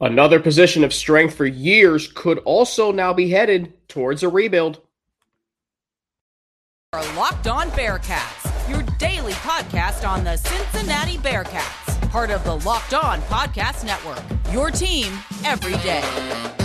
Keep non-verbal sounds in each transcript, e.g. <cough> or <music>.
Another position of strength for years could also now be headed towards a rebuild. Our Locked On Bearcats, your daily podcast on the Cincinnati Bearcats, part of the Locked On Podcast Network. Your team every day.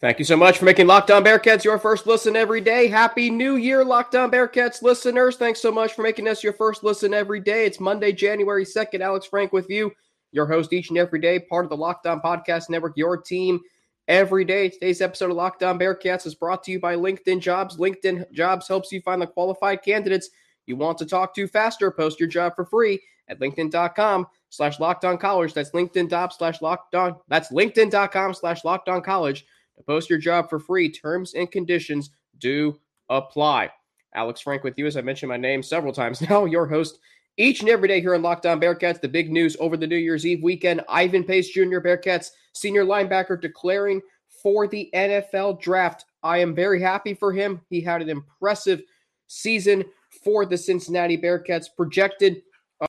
Thank you so much for making Locked On Bearcats your first listen every day. Happy New Year, Locked On Bearcats listeners. Thanks so much for making us your first listen every day. It's Monday, January 2nd. Alex Frank with you, your host each and every day, part of the Locked On Podcast Network, your team every day. Today's episode of Locked On Bearcats is brought to you by LinkedIn Jobs. LinkedIn Jobs helps you find the qualified candidates you want to talk to faster. Post your job for free at linkedin.com slash lockdown college. That's linkedin.com slash locked on. That's linkedin.com slash lockdown college post your job for free. Terms and conditions do apply. Alex Frank with you, as I mentioned my name several times <laughs> now, your host each and every day here on Locked On Bearcats. The big news over the New Year's Eve weekend Ivan Pace Jr., Bearcats senior linebacker, declaring for the NFL draft. I am very happy for him. He had an impressive season for the Cincinnati Bearcats, projected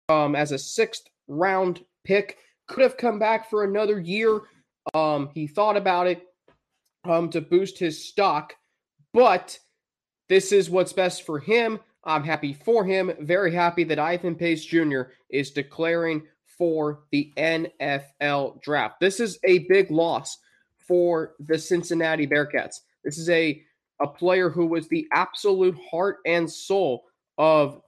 um, as a sixth round pick. Could have come back for another year. Um, he thought about it, um, to boost his stock. But this is what's best for him. I'm happy for him. Very happy that Ivan Pace Jr. is declaring for the NFL draft. This is a big loss for the Cincinnati Bearcats. This is a, a player who was the absolute heart and soul of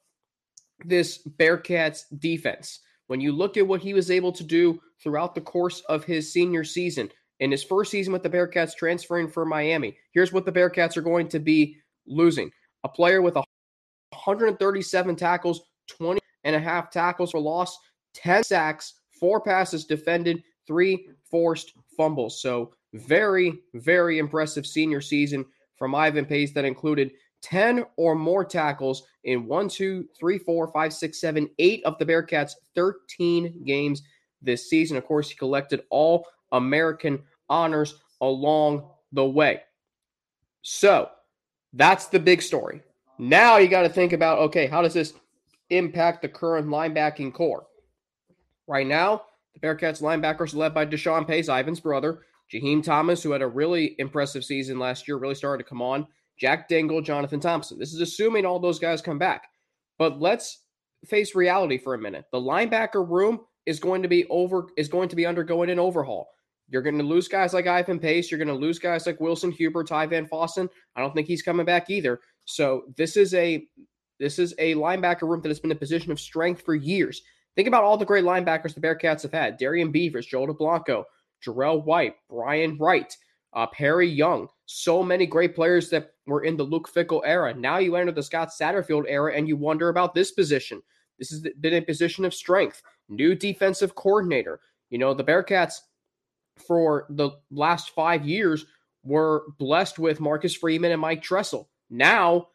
this Bearcats defense. When you look at what he was able to do throughout the course of his senior season, in his first season with the Bearcats transferring from Miami. Here's what the Bearcats are going to be losing a player with 137 tackles, 20 and a half tackles for loss, 10 sacks, four passes defended, three forced fumbles. So, very, very impressive senior season from Ivan Pace that included 10 or more tackles in one, two, three, four, five, six, seven, eight of the Bearcats' 13 games this season. Of course, he collected all American honors along the way. So that's the big story. Now you got to think about okay, how does this impact the current linebacking core? Right now, the Bearcats linebackers led by Deshaun Pace, Ivan's brother, Jaheim Thomas, who had a really impressive season last year, really started to come on, Jack Dingle, Jonathan Thompson. This is assuming all those guys come back. But let's face reality for a minute. The linebacker room is going to be over is going to be undergoing an overhaul. You're going to lose guys like Ivan Pace. You're going to lose guys like Wilson Huber, Ty Van Fossen. I don't think he's coming back either. So this is a this is a linebacker room that has been a position of strength for years. Think about all the great linebackers the Bearcats have had: Darian Beavers, Joel Dublanko, Jarrell White, Brian Wright, uh, Perry Young. So many great players that were in the Luke Fickell era. Now you enter the Scott Satterfield era, and you wonder about this position. This has been a position of strength. New defensive coordinator. You know the Bearcats for the last five years were blessed with Marcus Freeman and Mike Tressel. Now,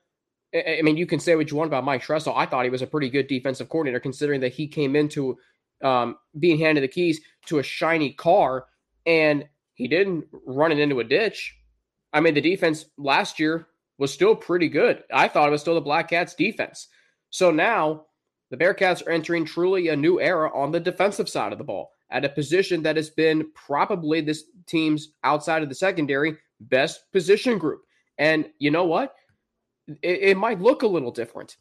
I mean, you can say what you want about Mike Tressel. I thought he was a pretty good defensive coordinator, considering that he came into um, being handed the keys to a shiny car and he didn't run it into a ditch. I mean, the defense last year was still pretty good. I thought it was still the Black Cats defense. So now the Bearcats are entering truly a new era on the defensive side of the ball at a position that has been probably this team's outside of the secondary best position group. And you know what? It, it might look a little different.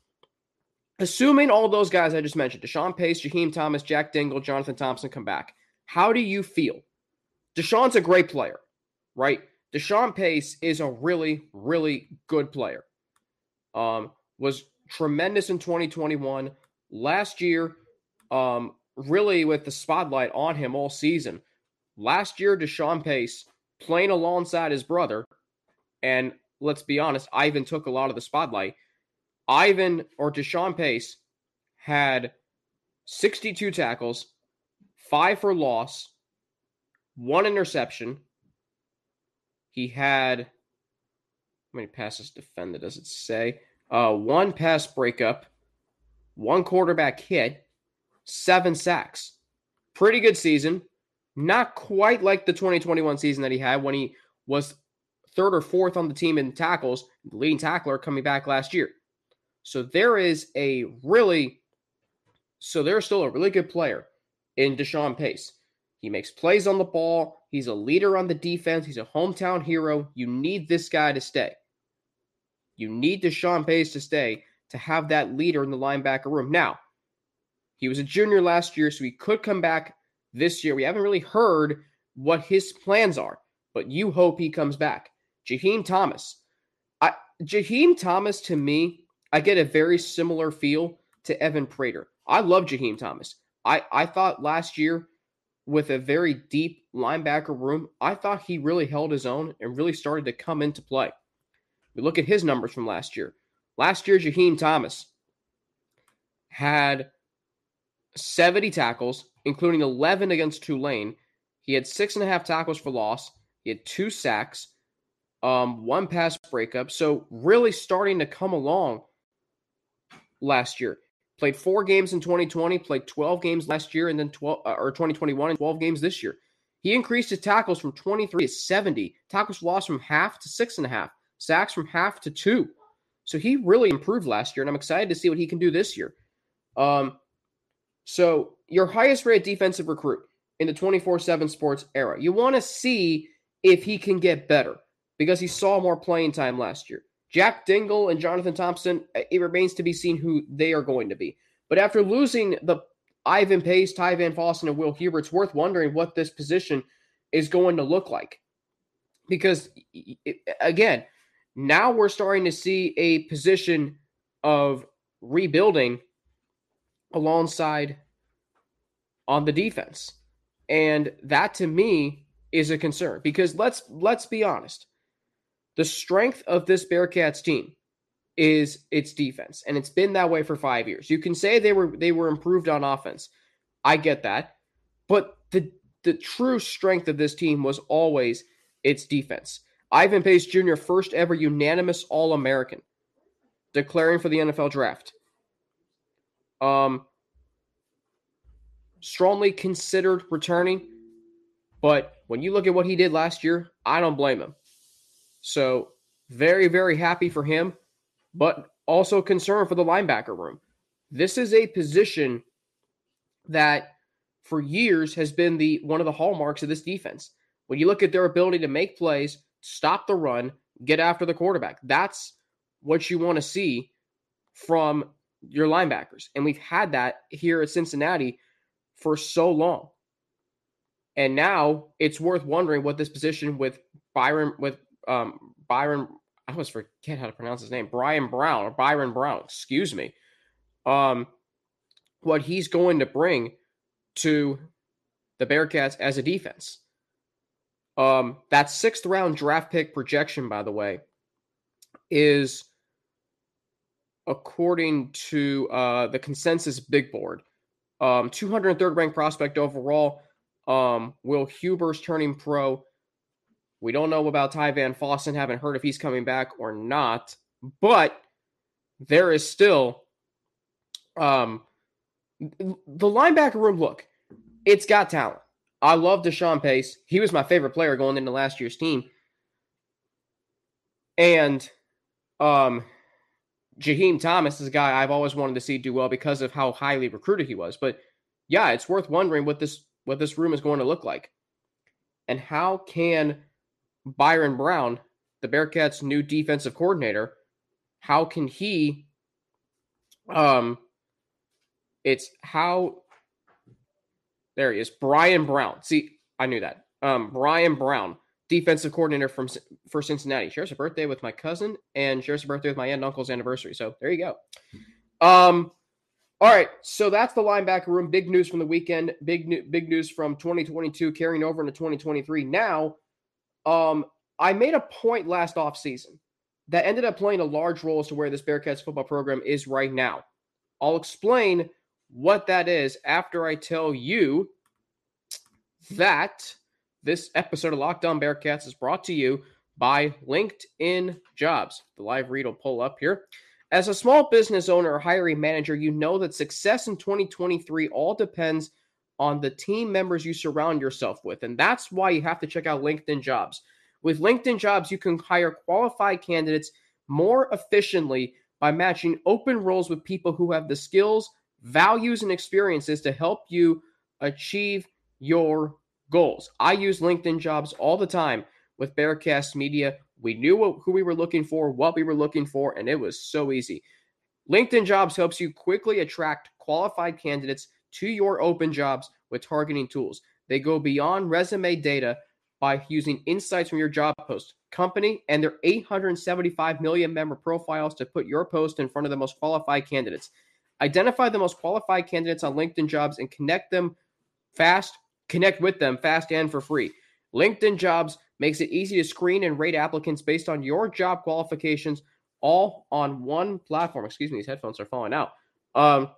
Assuming all those guys I just mentioned, Deshaun Pace, Jaheim Thomas, Jack Dingle, Jonathan Thompson come back, how do you feel? Deshaun's a great player, right? Deshaun Pace is a really, really good player. Um, was tremendous in 2021. Last year, um, really with the spotlight on him all season. Last year, Deshaun Pace playing alongside his brother, and let's be honest, Ivan took a lot of the spotlight. Ivan or Deshaun Pace had 62 tackles, five for loss, one interception. He had how many passes defended? Does it say? Uh, one pass breakup, one quarterback hit, seven sacks. Pretty good season. Not quite like the 2021 season that he had when he was third or fourth on the team in tackles, leading tackler coming back last year. So there is a really, so there's still a really good player in Deshaun Pace. He makes plays on the ball. He's a leader on the defense. He's a hometown hero. You need this guy to stay. You need Deshaun Pace to stay to have that leader in the linebacker room. Now, he was a junior last year, so he could come back this year. We haven't really heard what his plans are, but you hope he comes back. Jaheim Thomas. I, Jaheim Thomas, to me, I get a very similar feel to Evan Prater. I love Jaheim Thomas. I, I thought last year with a very deep linebacker room, I thought he really held his own and really started to come into play. We look at his numbers from last year. Last year, Jaheim Thomas had 70 tackles, including 11 against Tulane. He had six and a half tackles for loss. He had two sacks, um, one pass breakup. So really starting to come along last year. Played four games in 2020, played 12 games last year, and then 12 uh, or 2021 and 12 games this year. He increased his tackles from 23 to 70, tackles lost from half to six and a half, sacks from half to two. So he really improved last year, and I'm excited to see what he can do this year. Um, so your highest rated defensive recruit in the 24/7 sports era, you want to see if he can get better because he saw more playing time last year. Jack Dingle and Jonathan Thompson, uh, it remains to be seen who they are going to be. But after losing the Ivan Pace, Ty Van Fossen, and Will Huber, it's worth wondering what this position is going to look like. Because, again, now we're starting to see a position of rebuilding alongside on the defense. And that to me is a concern because let's let's be honest. The strength of this Bearcats team is its defense, and it's been that way for five years. You can say they were they were improved on offense. I get that, but the the true strength of this team was always its defense. Ivan Pace Jr., first ever unanimous All American, declaring for the NFL draft. Um, strongly considered returning, but when you look at what he did last year, I don't blame him. So, very, very happy for him, but also concerned for the linebacker room. This is a position that for years has been the one of the hallmarks of this defense. When you look at their ability to make plays, stop the run, get after the quarterback, that's what you want to see from your linebackers. And we've had that here at Cincinnati for so long. And now it's worth wondering what this position with Byron with um, Byron, I always forget how to pronounce his name, Bryan Brown or Byron Brown, excuse me. Um, what he's going to bring to the Bearcats as a defense. Um, that sixth round draft pick projection, by the way, is according to uh, the consensus big board. Um, 203rd ranked prospect overall. Um, Will Huber's turning pro. We don't know about Ty Van Fossen. Haven't heard if he's coming back or not. But there is still um the linebacker room. Look, it's got talent. I love Deshaun Pace. He was my favorite player going into last year's team. And um Jaheim Thomas is a guy I've always wanted to see do well because of how highly recruited he was. But yeah, it's worth wondering what this what this room is going to look like. And how can Byron Brown, the Bearcats' new defensive coordinator, how can he um it's how there he is, Bryan Brown. See, I knew that. Um Bryan Brown, defensive coordinator from for Cincinnati. Shares a birthday with my cousin and shares a birthday with my aunt and uncle's anniversary. So there you go. Um all right, so that's the linebacker room. Big news from the weekend. Big big news from 2022 carrying over into 2023. Now, um, I made a point last offseason that ended up playing a large role as to where this Bearcats football program is right now. I'll explain what that is after I tell you that this episode of Locked On Bearcats is brought to you by LinkedIn Jobs. The live read will pull up here. As a small business owner or hiring manager, you know that success in 2023 all depends on the team members you surround yourself with. And that's why you have to check out LinkedIn Jobs. With LinkedIn jobs, you can hire qualified candidates more efficiently by matching open roles with people who have the skills, values, and experiences to help you achieve your goals. I use LinkedIn jobs all the time with Bearcast Media. We knew what, who we were looking for, what we were looking for, and it was so easy. LinkedIn jobs helps you quickly attract qualified candidates to your open jobs with targeting tools. They go beyond resume data by using insights from your job post, company, and their 875 million member profiles to put your post in front of the most qualified candidates. Identify the most qualified candidates on LinkedIn jobs and connect them fast, connect with them fast and for free. LinkedIn jobs makes it easy to screen and rate applicants based on your job qualifications all on one platform. Excuse me, these headphones are falling out. Um,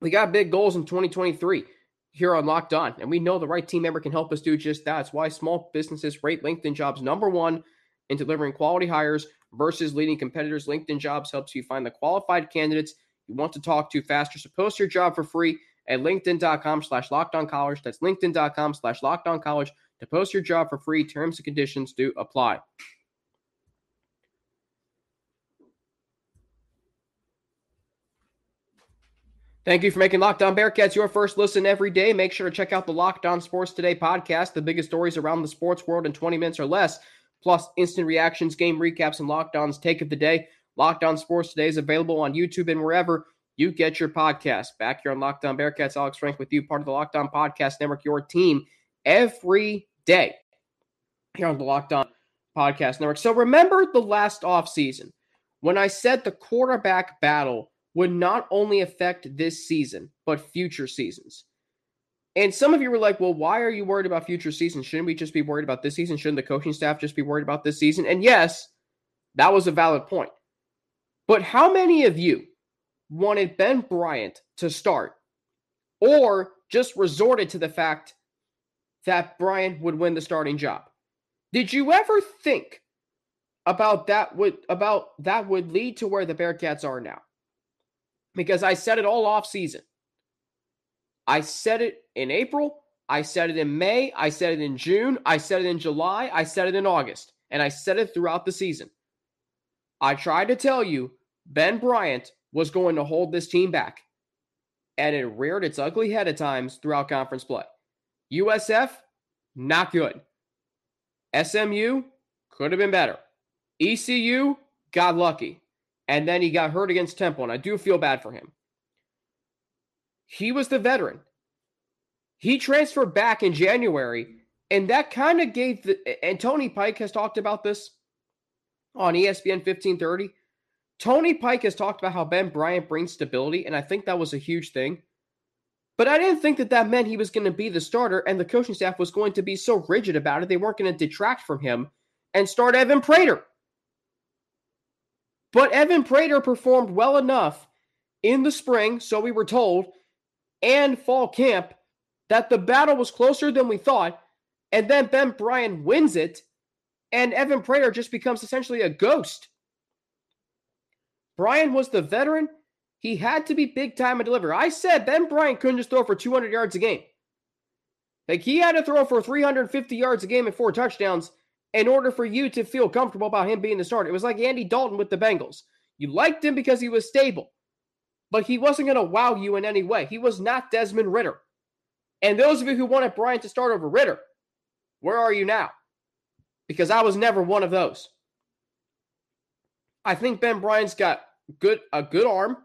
we got big goals in 2023 here on Locked On, and we know the right team member can help us do just that. That's why small businesses rate LinkedIn jobs number one in delivering quality hires versus leading competitors. LinkedIn jobs helps you find the qualified candidates you want to talk to faster. So post your job for free at linkedin.com slash college. That's linkedin.com slash college to post your job for free. Terms and conditions do apply. Thank you for making Locked On Bearcats your first listen every day. Make sure to check out the Locked On Sports Today podcast, the biggest stories around the sports world in 20 minutes or less, plus instant reactions, game recaps, and Locked On's take of the day. Locked On Sports Today is available on YouTube and wherever you get your podcast. Back here on Locked On Bearcats, Alex Frank with you, part of the Locked On Podcast Network, your team every day here on the Locked On Podcast Network. So remember the last offseason when I said the quarterback battle would not only affect this season, but future seasons. And some of you were like, well, why are you worried about future seasons? Shouldn't we just be worried about this season? Shouldn't the coaching staff just be worried about this season? And yes, that was a valid point. But how many of you wanted Ben Bryant to start or just resorted to the fact that Bryant would win the starting job? Did you ever think about that would about that would lead to where the Bearcats are now? because I said it all off season. I said it in April. I said it in May. I said it in June. I said it in July. I said it in August. And I said it throughout the season. I tried to tell you Ben Bryant was going to hold this team back. And it reared its ugly head at times throughout conference play. USF, not good. SMU, could have been better. ECU, got lucky and then he got hurt against Temple, and I do feel bad for him. He was the veteran. He transferred back in January, and that kind of gave the and Tony Pike has talked about this on ESPN 1530. Tony Pike has talked about how Ben Bryant brings stability, and I think that was a huge thing. But I didn't think that that meant he was going to be the starter, and the coaching staff was going to be so rigid about it. They weren't going to detract from him and start Evan Prater. But Evan Prater performed well enough in the spring, so we were told, and fall camp that the battle was closer than we thought. And then Ben Bryant wins it, and Evan Prater just becomes essentially a ghost. Bryant was the veteran. He had to be big time and deliver. I said Ben Bryant couldn't just throw for 200 yards a game. Like he had to throw for 350 yards a game and four touchdowns in order for you to feel comfortable about him being the starter. It was like Andy Dalton with the Bengals. You liked him because he was stable, but he wasn't going to wow you in any way. He was not Desmond Ridder. And those of you who wanted Bryant to start over Ridder, where are you now? Because I was never one of those. I think Ben Bryant's got good a good arm.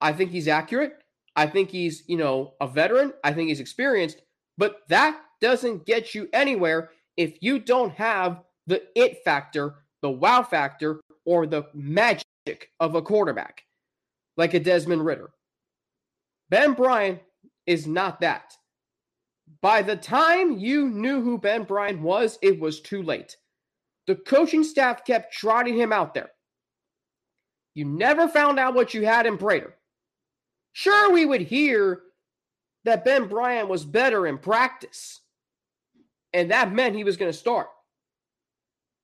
I think he's accurate. I think he's, you know, a veteran. I think he's experienced, but that doesn't get you anywhere if you don't have the it factor, the wow factor, or the magic of a quarterback like a Desmond Ridder. Ben Bryant is not that. By the time you knew who Ben Bryant was, it was too late. The coaching staff kept trotting him out there. You never found out what you had in Prater. Sure, we would hear that Ben Bryant was better in practice, and that meant he was going to start.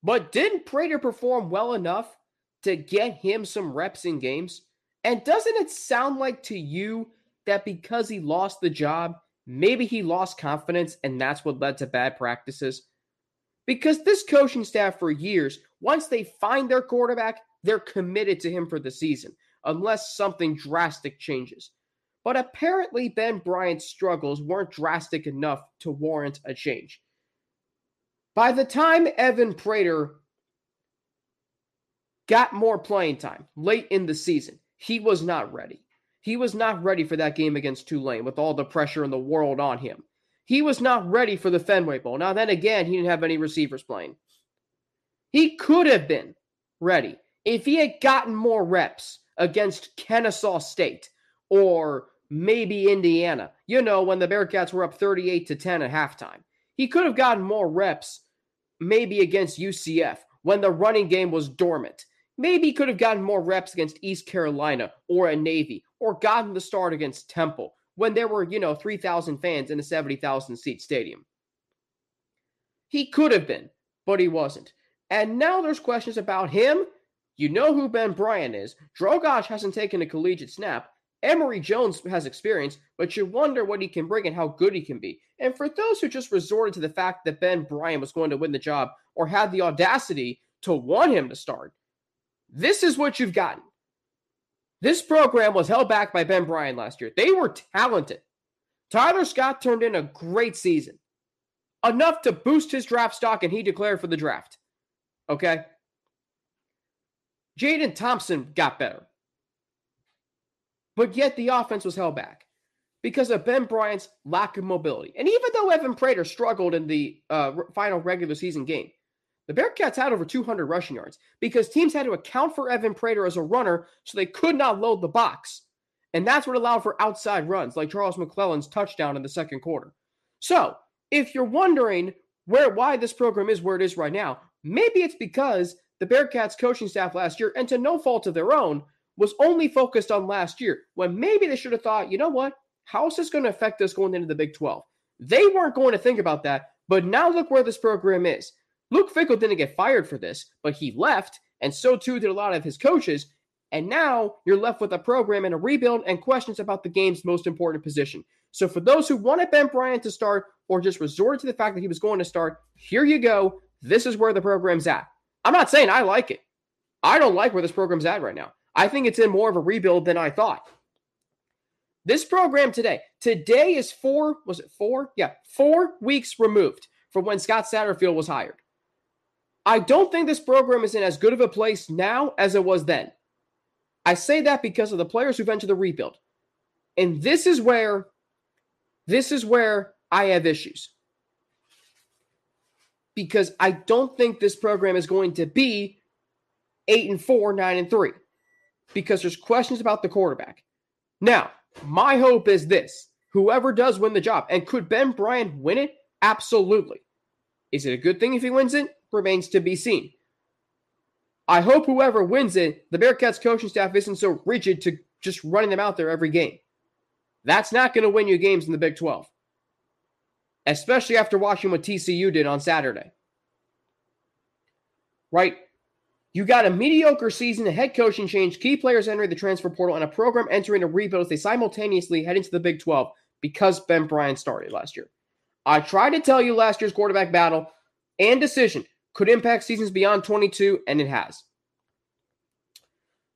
But didn't Prater perform well enough to get him some reps in games? And doesn't it sound like to you that because he lost the job, maybe he lost confidence and that's what led to bad practices? Because this coaching staff for years, once they find their quarterback, they're committed to him for the season, unless something drastic changes. But apparently, Ben Bryant's struggles weren't drastic enough to warrant a change. By the time Evan Prater got more playing time late in the season, he was not ready. He was not ready for that game against Tulane with all the pressure in the world on him. He was not ready for the Fenway Bowl. Now, then again, he didn't have any receivers playing. He could have been ready if he had gotten more reps against Kennesaw State or maybe Indiana, you know, when the Bearcats were up 38 to 10 at halftime. He could have gotten more reps maybe against UCF when the running game was dormant. Maybe he could have gotten more reps against East Carolina or a Navy or gotten the start against Temple when there were, you know, 3,000 fans in a 70,000 seat stadium. He could have been, but he wasn't. And now there's questions about him. You know who Ben Bryant is. Drogosh hasn't taken a collegiate snap. Emory Jones has experience, but you wonder what he can bring and how good he can be. And for those who just resorted to the fact that Ben Bryant was going to win the job or had the audacity to want him to start, this is what you've gotten. This program was held back by Ben Bryant last year. They were talented. Tyler Scott turned in a great season, enough to boost his draft stock, and he declared for the draft. Okay. Jadon Thompson got better. But yet the offense was held back because of Ben Bryant's lack of mobility. And even though Evan Prater struggled in the uh, final regular season game, the Bearcats had over 200 rushing yards because teams had to account for Evan Prater as a runner so they could not load the box. And that's what allowed for outside runs like Charles McClellan's touchdown in the second quarter. So, if you're wondering where why this program is where it is right now, maybe it's because the Bearcats coaching staff last year, and to no fault of their own, was only focused on last year when maybe they should have thought, you know what? How is this going to affect us going into the Big 12? They weren't going to think about that, but now look where this program is. Luke Fickell didn't get fired for this, but he left, and so too did a lot of his coaches. And now you're left with a program and a rebuild and questions about the game's most important position. So for those who wanted Ben Bryant to start or just resorted to the fact that he was going to start, here you go. This is where the program's at. I'm not saying I like it. I don't like where this program's at right now. I think it's in more of a rebuild than I thought. This program today, today is four, was it four? Yeah, four weeks removed from when Scott Satterfield was hired. I don't think this program is in as good of a place now as it was then. I say that because of the players who've entered the rebuild. And this is where this is where I have issues. Because I don't think this program is going to be 8 and 4, 9 and 3 because there's questions about the quarterback. Now, my hope is this whoever does win the job, and could Ben Bryant win it? Absolutely. Is it a good thing if he wins it? Remains to be seen. I hope whoever wins it, the Bearcats coaching staff isn't so rigid to just running them out there every game. That's not going to win you games in the Big 12, especially after watching what TCU did on Saturday. Right? You got a mediocre season, a head coaching change, key players entering the transfer portal, and a program entering a rebuild as they simultaneously head into the Big 12 because Ben Bryant started last year. I tried to tell you last year's quarterback battle and decision could impact seasons beyond 22, and it has.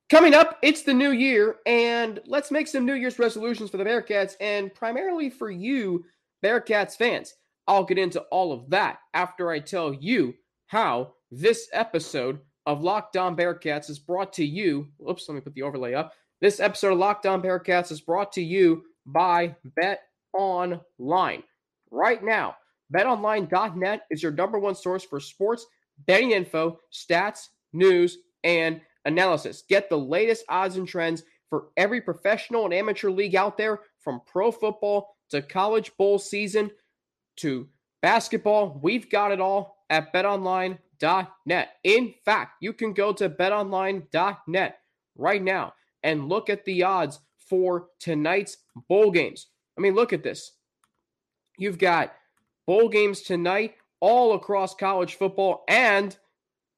Coming up, it's the new year, and let's make some New Year's resolutions for the Bearcats and primarily for you, Bearcats fans. I'll get into all of that after I tell you how this episode of Locked On Bearcats is brought to you. Oops, let me put the overlay up. This episode of Locked On Bearcats is brought to you by Bet Online. Right now, betonline.net is your number one source for sports betting info, stats, news, and analysis. Get the latest odds and trends for every professional and amateur league out there, from pro football to college bowl season to basketball. We've got it all at betonline.net. In fact, you can go to betonline.net right now and look at the odds for tonight's bowl games. I mean, look at this. You've got bowl games tonight all across college football, and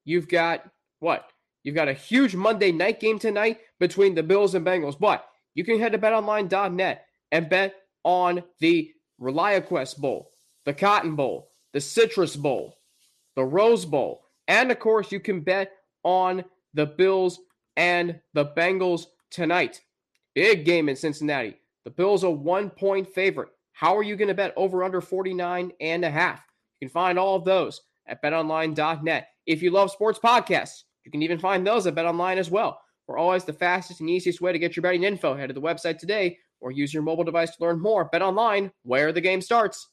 you've got what? You've got a huge Monday night game tonight between the Bills and Bengals. But you can head to betonline.net and bet on the ReliaQuest Bowl, the Cotton Bowl, the Citrus Bowl, the Rose Bowl. And of course, you can bet on the Bills and the Bengals tonight. Big game in Cincinnati. The Bills are one point favorite. How are you going to bet over under 49 and a half? You can find all of those at betonline.net. If you love sports podcasts, you can even find those at betonline as well. We're always the fastest and easiest way to get your betting info. Head to the website today or use your mobile device to learn more. Bet online, where the game starts.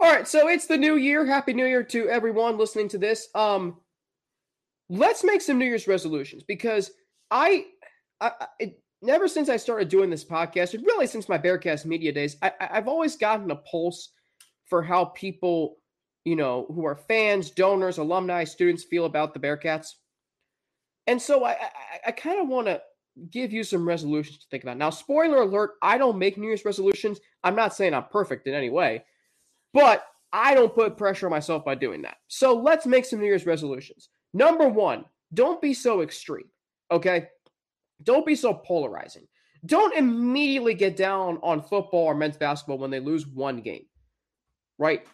All right, so it's the new year. Happy New Year to everyone listening to this. Um, let's make some New Year's resolutions because I, I, it, never since I started doing this podcast, and really since my Bearcast media days, I, I've always gotten a pulse for how people, you know, who are fans, donors, alumni, students feel about the Bearcats. And so I, I, I kind of want to give you some resolutions to think about. Now, spoiler alert, I don't make New Year's resolutions. I'm not saying I'm perfect in any way, but I don't put pressure on myself by doing that. So let's make some New Year's resolutions. Number one, don't be so extreme. Okay. Don't be so polarizing. Don't immediately get down on football or men's basketball when they lose one game. Right?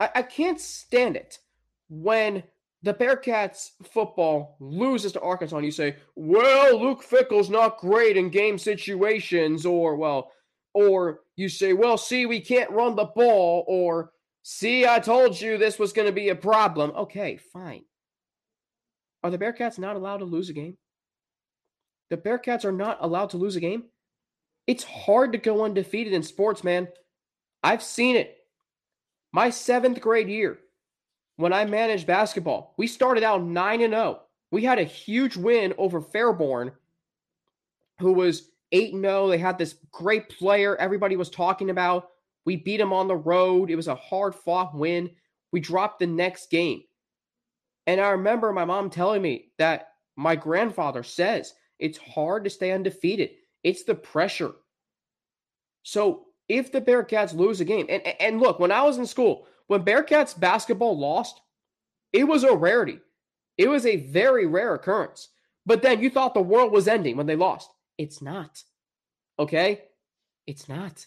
I, I can't stand it when the Bearcats football loses to Arkansas and you say, well, Luke Fickell's not great in game situations, or, well, or you say, well, see, we can't run the ball, or see, I told you this was going to be a problem. Okay, fine. Are the Bearcats not allowed to lose a game? The Bearcats are not allowed to lose a game. It's hard to go undefeated in sports, man. I've seen it. My seventh grade year, when I managed basketball, we started out 9 and 0. We had a huge win over Fairborn, who was 8 0. They had this great player everybody was talking about. We beat them on the road. It was a hard fought win. We dropped the next game. And I remember my mom telling me that my grandfather says it's hard to stay undefeated. It's the pressure. So if the Bearcats lose a game, and, and look, when I was in school, when Bearcats basketball lost, it was a rarity. It was a very rare occurrence. But then you thought the world was ending when they lost. It's not. Okay? It's not.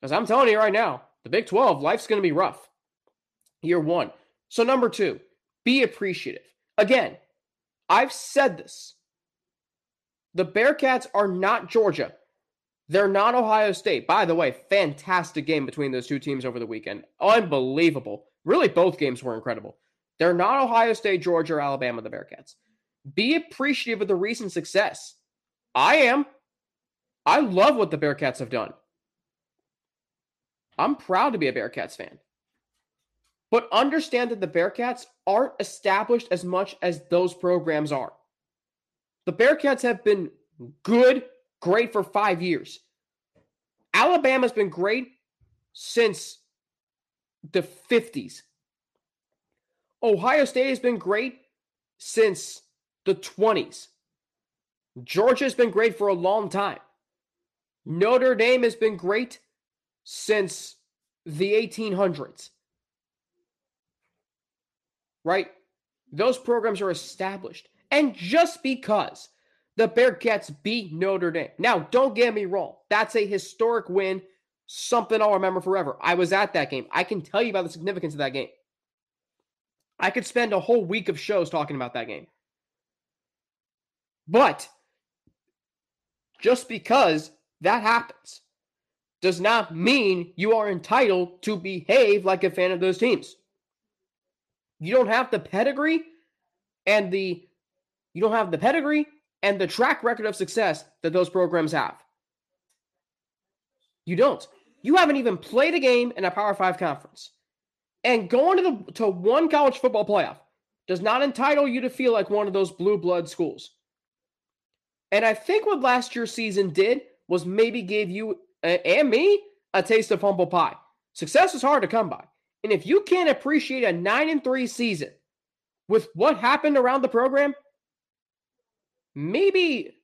Because I'm telling you right now, the Big 12, life's going to be rough. Year one. So, number two, be appreciative. Again, I've said this the Bearcats are not Georgia. They're not Ohio State. By the way, fantastic game between those two teams over the weekend. Unbelievable. Really, both games were incredible. They're not Ohio State, Georgia, or Alabama, the Bearcats. Be appreciative of the recent success. I am. I love what the Bearcats have done. I'm proud to be a Bearcats fan. But understand that the Bearcats aren't established as much as those programs are. The Bearcats have been good, great for five years. Alabama's been great since the 50s. Ohio State has been great since the 20s. Georgia has been great for a long time. Notre Dame has been great since the 1800s. Right? Those programs are established. And just because the Bearcats beat Notre Dame. Now, don't get me wrong. That's a historic win, something I'll remember forever. I was at that game. I can tell you about the significance of that game. I could spend a whole week of shows talking about that game. But just because that happens does not mean you are entitled to behave like a fan of those teams. You don't have the pedigree and the you don't have the pedigree and the track record of success that those programs have. You don't. You haven't even played a game in a Power 5 conference. And going to the to one college football playoff does not entitle you to feel like one of those blue blood schools. And I think what last year's season did was maybe gave you and me a taste of humble pie. Success is hard to come by. And if you can't appreciate a 9 and 3 season with what happened around the program, maybe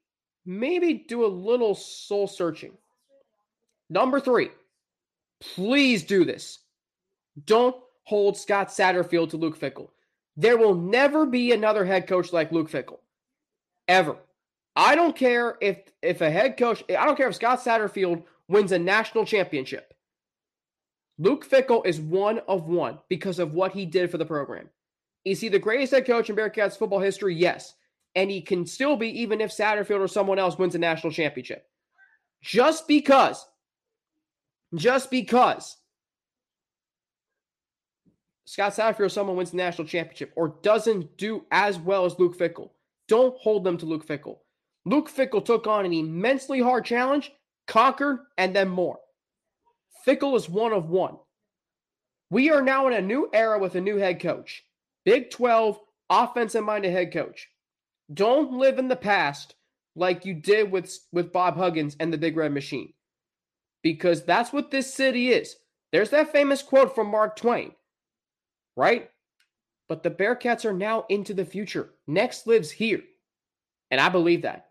maybe do a little soul searching. Number 3. Please do this. Don't hold Scott Satterfield to Luke Fickell. There will never be another head coach like Luke Fickell, Ever. I don't care if if a head coach, I don't care if Scott Satterfield wins a national championship. Luke Fickell is one of one because of what he did for the program. Is he the greatest head coach in Bearcats football history? Yes. And he can still be even if Satterfield or someone else wins a national championship. Just because, just because Scott Satterfield or someone wins the national championship or doesn't do as well as Luke Fickell, don't hold them to Luke Fickell. Luke Fickell took on an immensely hard challenge, conquered, and then more. Fickell is one of one. We are now in a new era with a new head coach. Big 12, offensive minded head coach. Don't live in the past like you did with, with Bob Huggins and the Big Red Machine. Because that's what this city is. There's that famous quote from Mark Twain, right? But the Bearcats are now into the future. Next lives here. And I believe that.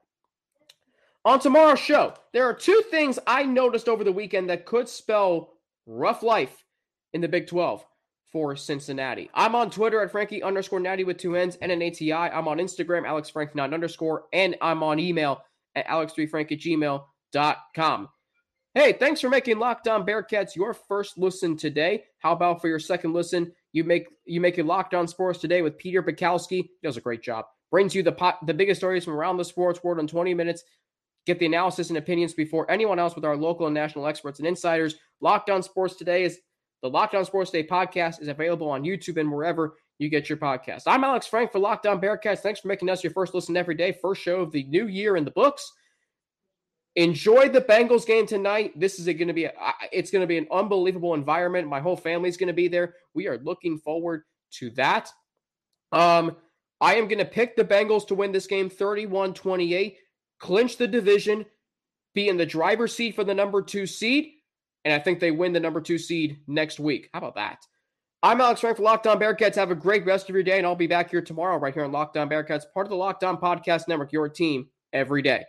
On tomorrow's show, there are two things I noticed over the weekend that could spell rough life in the Big 12 for Cincinnati. I'm on Twitter at Frankie underscore Natty with two N's and an ATI. I'm on Instagram, Alex Frank 9 underscore, and I'm on email at alex3frank at gmail.com. Hey, thanks for making Locked On Bearcats your first listen today. How about for your second listen? You make you make it Locked On Sports today with Peter Bukowski. He does a great job. Brings you the pot, the biggest stories from around the sports world in 20 minutes. Get the analysis and opinions before anyone else with our local and national experts and insiders. Locked On Sports Today is the Locked On Sports Day podcast is available on YouTube and wherever you get your podcast. I'm Alex Frank for Locked On Bearcats. Thanks for making us your first listen every day. First show of the new year in the books. Enjoy the Bengals game tonight. This is going to be a, it's going to be an unbelievable environment. My whole family's going to be there. We are looking forward to that. Um, I am going to pick the Bengals to win this game 31-28 clinch the division, be in the driver's seat for the number two seed, and I think they win the number two seed next week. How about that? I'm Alex Frank for Locked On Bearcats. Have a great rest of your day, and I'll be back here tomorrow right here on Locked On Bearcats, part of the Locked On Podcast Network, your team every day.